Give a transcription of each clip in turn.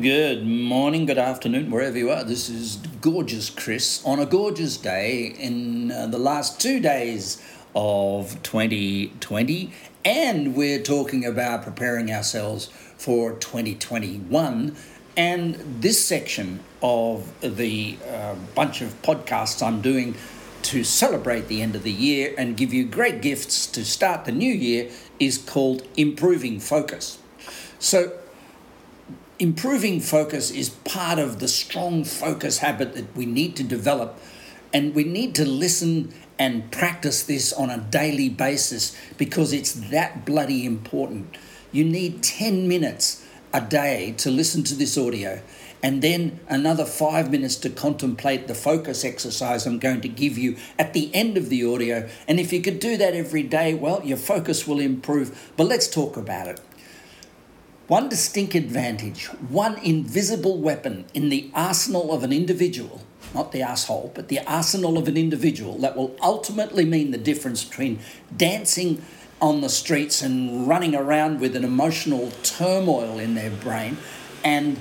Good morning, good afternoon, wherever you are. This is gorgeous Chris on a gorgeous day in uh, the last two days of 2020, and we're talking about preparing ourselves for 2021. And this section of the uh, bunch of podcasts I'm doing to celebrate the end of the year and give you great gifts to start the new year is called Improving Focus. So, improving focus is part of the strong focus habit that we need to develop. And we need to listen and practice this on a daily basis because it's that bloody important. You need 10 minutes a day to listen to this audio and then another five minutes to contemplate the focus exercise I'm going to give you at the end of the audio. And if you could do that every day, well, your focus will improve. But let's talk about it. One distinct advantage, one invisible weapon in the arsenal of an individual, not the asshole, but the arsenal of an individual that will ultimately mean the difference between dancing on the streets and running around with an emotional turmoil in their brain and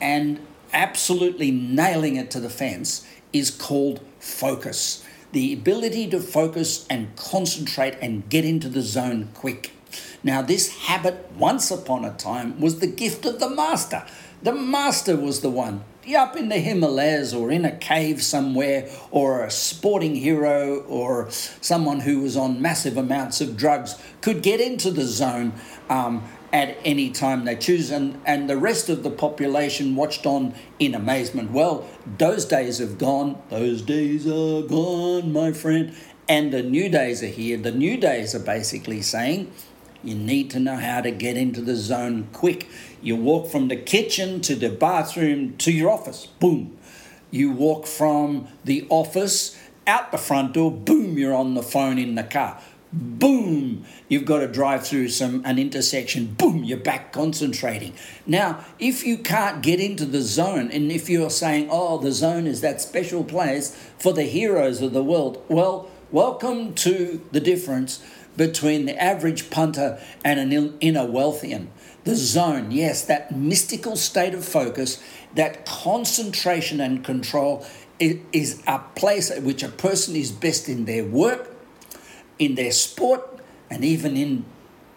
and absolutely nailing it to the fence is called focus. The ability to focus and concentrate and get into the zone quick. Now, this habit, once upon a time, was the gift of the master. The master was the one up in the Himalayas or in a cave somewhere, or a sporting hero or someone who was on massive amounts of drugs could get into the zone um, at any time they choose, and, and the rest of the population watched on in amazement. Well, those days have gone, those days are gone, my friend, and the new days are here. The new days are basically saying, you need to know how to get into the zone quick. You walk from the kitchen to the bathroom to your office, boom. You walk from the office out the front door, boom, you're on the phone in the car. Boom, you've got to drive through some an intersection. Boom, you're back concentrating. Now, if you can't get into the zone, and if you're saying, "Oh, the zone is that special place for the heroes of the world," well, welcome to the difference between the average punter and an inner wealthian. The zone, yes, that mystical state of focus, that concentration and control is a place at which a person is best in their work, in their sport, and even in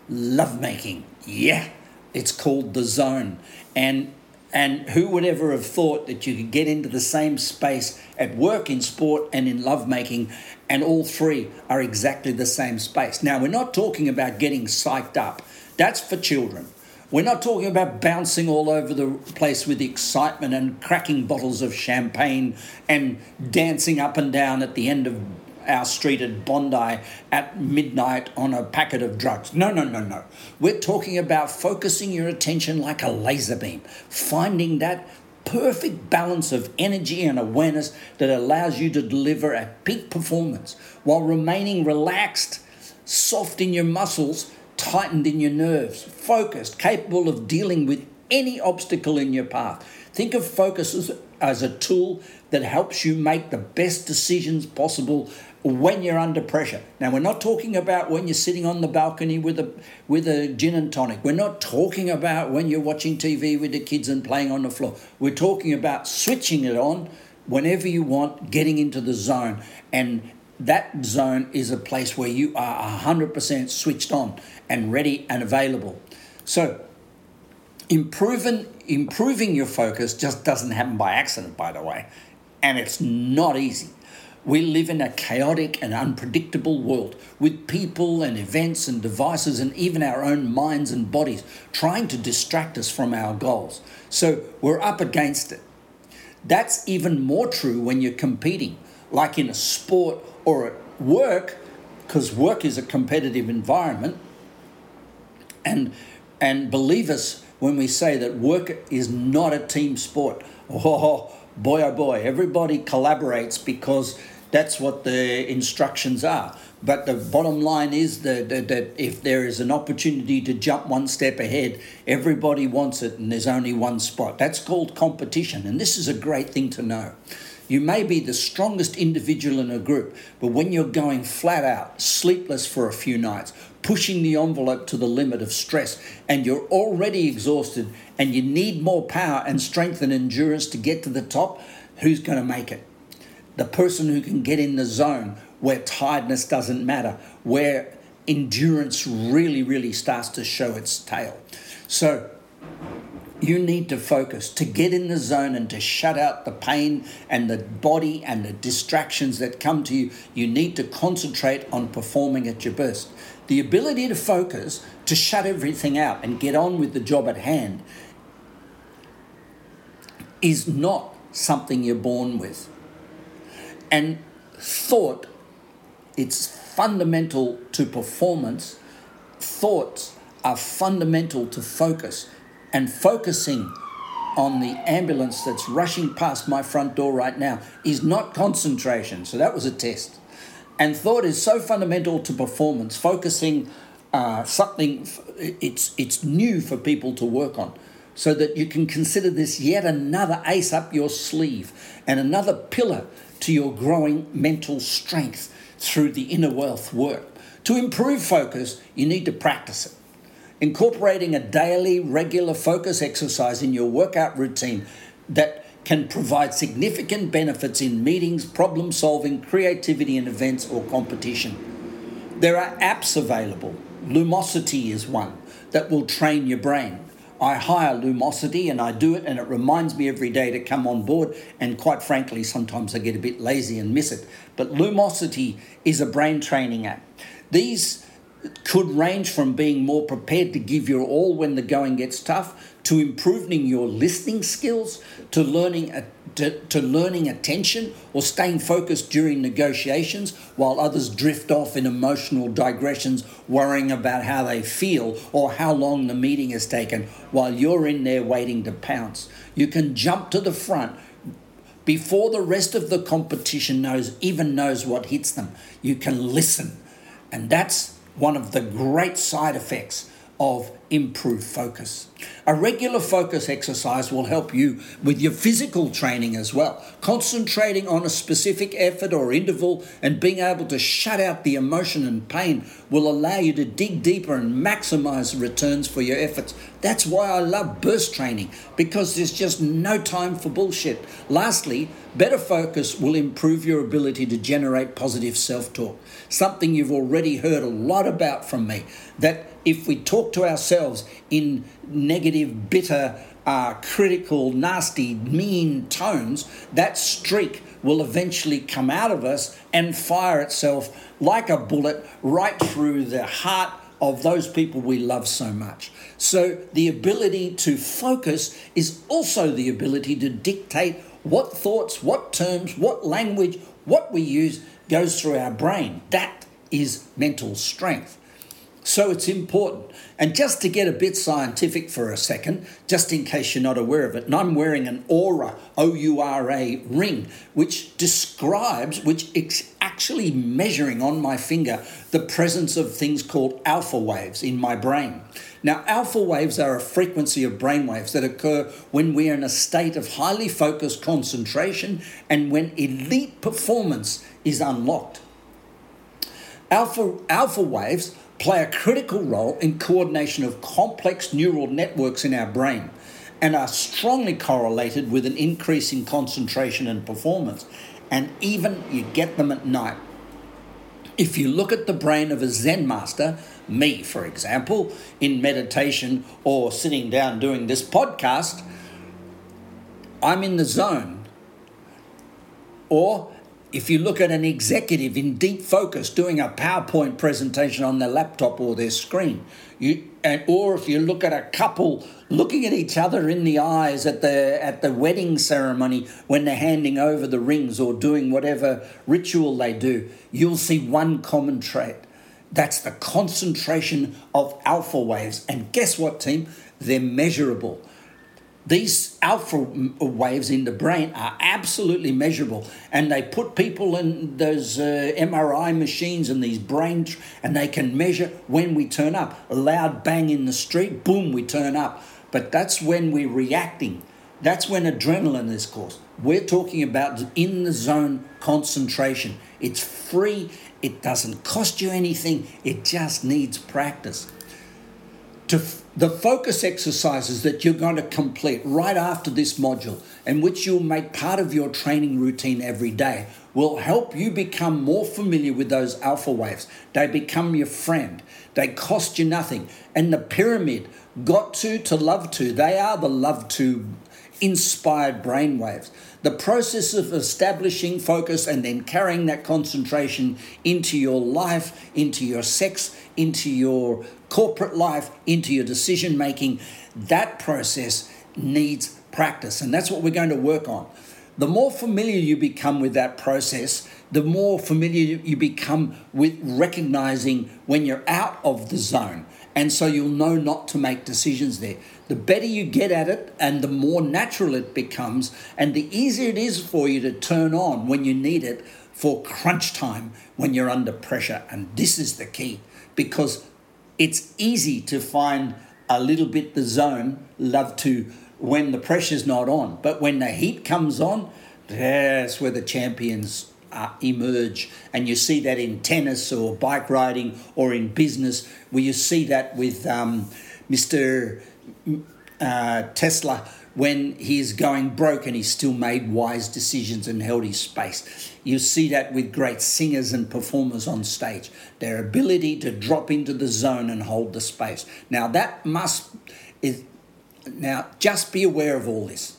lovemaking. Yeah, it's called the zone. And and who would ever have thought that you could get into the same space at work, in sport, and in lovemaking, and all three are exactly the same space? Now, we're not talking about getting psyched up, that's for children. We're not talking about bouncing all over the place with excitement and cracking bottles of champagne and dancing up and down at the end of our street at Bondi at midnight on a packet of drugs. No, no, no, no. We're talking about focusing your attention like a laser beam, finding that perfect balance of energy and awareness that allows you to deliver at peak performance while remaining relaxed, soft in your muscles, tightened in your nerves, focused, capable of dealing with any obstacle in your path. Think of focus as, as a tool that helps you make the best decisions possible when you're under pressure. Now we're not talking about when you're sitting on the balcony with a with a gin and tonic. We're not talking about when you're watching TV with the kids and playing on the floor. We're talking about switching it on whenever you want, getting into the zone. And that zone is a place where you are 100% switched on and ready and available. So improving improving your focus just doesn't happen by accident by the way, and it's not easy. We live in a chaotic and unpredictable world with people and events and devices and even our own minds and bodies trying to distract us from our goals. So we're up against it. That's even more true when you're competing, like in a sport or at work, because work is a competitive environment. And, and believe us when we say that work is not a team sport. Oh, boy, oh boy, everybody collaborates because that's what the instructions are. But the bottom line is that, that, that, if there is an opportunity to jump one step ahead, everybody wants it and there's only one spot. That's called competition. And this is a great thing to know. You may be the strongest individual in a group, but when you're going flat out, sleepless for a few nights, pushing the envelope to the limit of stress and you're already exhausted and you need more power and strength and endurance to get to the top, who's going to make it? The person who can get in the zone where tiredness doesn't matter, where endurance really, really starts to show its tail. So, you need to focus to get in the zone and to shut out the pain and the body and the distractions that come to you. You need to concentrate on performing at your best. The ability to focus, to shut everything out and get on with the job at hand, is not something you're born with. And thought, it's fundamental to performance. Thoughts are fundamental to focus and focusing on the ambulance that's rushing past my front door right now is not concentration. So that was a test. And thought is so fundamental to performance, focusing uh, something, it's, it's new for people to work on. So that you can consider this yet another ace up your sleeve and another pillar to your growing mental strength through the inner wealth work. To improve focus, you need to practice it. Incorporating a daily, regular focus exercise in your workout routine that can provide significant benefits in meetings, problem solving, creativity, and events or competition. There are apps available. Lumosity is one that will train your brain. I hire Lumosity and I do it, and it reminds me every day to come on board. And quite frankly, sometimes I get a bit lazy and miss it. But Lumosity is a brain training app. These could range from being more prepared to give your all when the going gets tough to improving your listening skills to learning to, to learning attention or staying focused during negotiations while others drift off in emotional digressions worrying about how they feel or how long the meeting has taken while you're in there waiting to pounce. You can jump to the front before the rest of the competition knows even knows what hits them. You can listen. And that's one of the great side effects of improved focus. A regular focus exercise will help you with your physical training as well. Concentrating on a specific effort or interval and being able to shut out the emotion and pain will allow you to dig deeper and maximize returns for your efforts. That's why I love burst training because there's just no time for bullshit. Lastly, better focus will improve your ability to generate positive self talk, something you've already heard a lot about from me. That if we talk to ourselves in negative, bitter, uh, critical, nasty, mean tones, that streak will eventually come out of us and fire itself like a bullet right through the heart of those people we love so much. So, the ability to focus is also the ability to dictate what thoughts, what terms, what language, what we use goes through our brain. That is mental strength. So it's important. And just to get a bit scientific for a second, just in case you're not aware of it, and I'm wearing an Oura, O U R A ring, which describes, which is actually measuring on my finger the presence of things called alpha waves in my brain. Now, alpha waves are a frequency of brain waves that occur when we are in a state of highly focused concentration and when elite performance is unlocked. Alpha, alpha waves play a critical role in coordination of complex neural networks in our brain and are strongly correlated with an increase in concentration and performance. And even you get them at night. If you look at the brain of a Zen master, me for example, in meditation or sitting down doing this podcast, I'm in the zone. Or if you look at an executive in deep focus doing a PowerPoint presentation on their laptop or their screen, you, and, or if you look at a couple looking at each other in the eyes at the at the wedding ceremony when they're handing over the rings or doing whatever ritual they do, you'll see one common trait. That's the concentration of alpha waves. And guess what, team? They're measurable. These alpha waves in the brain are absolutely measurable, and they put people in those uh, MRI machines and these brain, tr- and they can measure when we turn up. A loud bang in the street, boom, we turn up. But that's when we're reacting. That's when adrenaline is caused. We're talking about in the zone concentration. It's free It doesn't cost you anything, it just needs practice. To f- the focus exercises that you're going to complete right after this module, and which you'll make part of your training routine every day, will help you become more familiar with those alpha waves. They become your friend, they cost you nothing. And the pyramid, got to to love to, they are the love to inspired brain waves. The process of establishing focus and then carrying that concentration into your life, into your sex, into your corporate life, into your decision making, that process needs practice. And that's what we're going to work on. The more familiar you become with that process, the more familiar you become with recognizing when you're out of the zone. And so you'll know not to make decisions there. The better you get at it and the more natural it becomes, and the easier it is for you to turn on when you need it for crunch time when you're under pressure. And this is the key because it's easy to find a little bit the zone, love to when the pressure's not on. But when the heat comes on, that's where the champions uh, emerge. And you see that in tennis or bike riding or in business, where you see that with um, Mr. Uh, Tesla when he's going broke and he still made wise decisions and held his space. You see that with great singers and performers on stage, their ability to drop into the zone and hold the space. Now, that must, is, now just be aware of all this.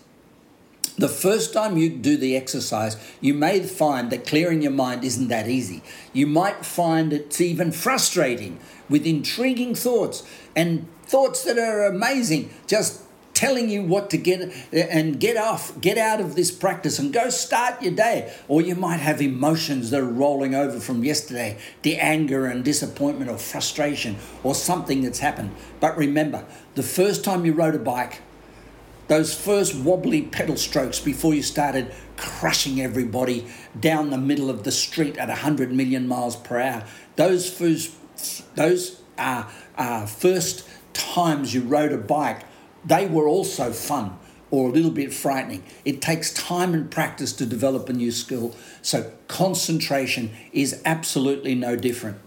The first time you do the exercise, you may find that clearing your mind isn't that easy. You might find it's even frustrating with intriguing thoughts and thoughts that are amazing, just telling you what to get and get off, get out of this practice and go start your day. Or you might have emotions that are rolling over from yesterday, the anger and disappointment or frustration or something that's happened. But remember, the first time you rode a bike, those first wobbly pedal strokes before you started crushing everybody down the middle of the street at 100 million miles per hour, those first, those uh, uh, first times you rode a bike, they were also fun or a little bit frightening. It takes time and practice to develop a new skill, so concentration is absolutely no different.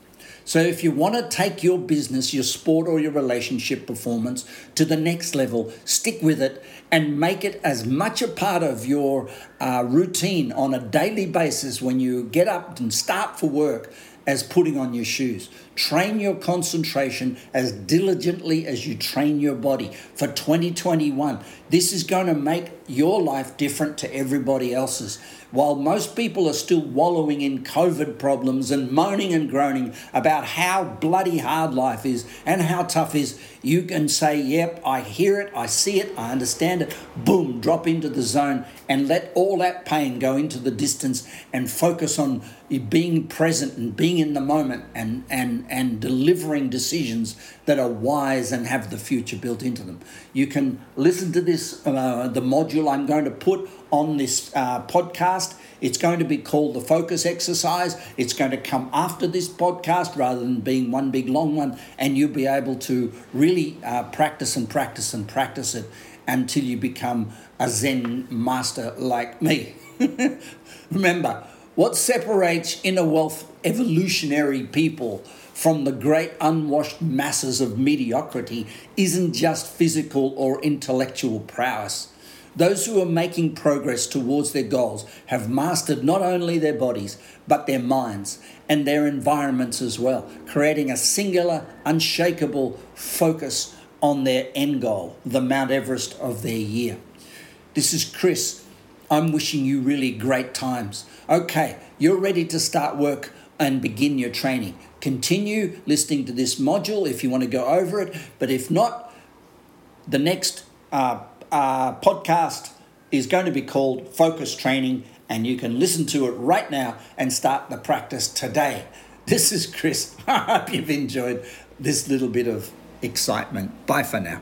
So, if you want to take your business, your sport, or your relationship performance to the next level, stick with it and make it as much a part of your uh, routine on a daily basis when you get up and start for work as putting on your shoes. Train your concentration as diligently as you train your body for 2021. This is going to make your life different to everybody else's. While most people are still wallowing in COVID problems and moaning and groaning about how bloody hard life is and how tough is, you can say, Yep, I hear it, I see it, I understand it. Boom, drop into the zone and let all that pain go into the distance and focus on being present and being in the moment and, and, and delivering decisions that are wise and have the future built into them. You can listen to this, uh, the module I'm going to put on this uh, podcast. It's going to be called the focus exercise. It's going to come after this podcast rather than being one big long one, and you'll be able to really uh, practice and practice and practice it until you become a Zen master like me. Remember, what separates inner wealth evolutionary people from the great unwashed masses of mediocrity isn't just physical or intellectual prowess. Those who are making progress towards their goals have mastered not only their bodies, but their minds and their environments as well, creating a singular, unshakable focus on their end goal, the Mount Everest of their year. This is Chris. I'm wishing you really great times. Okay, you're ready to start work and begin your training. Continue listening to this module if you want to go over it, but if not, the next uh, uh, podcast is going to be called Focus Training, and you can listen to it right now and start the practice today. This is Chris. I hope you've enjoyed this little bit of excitement. Bye for now.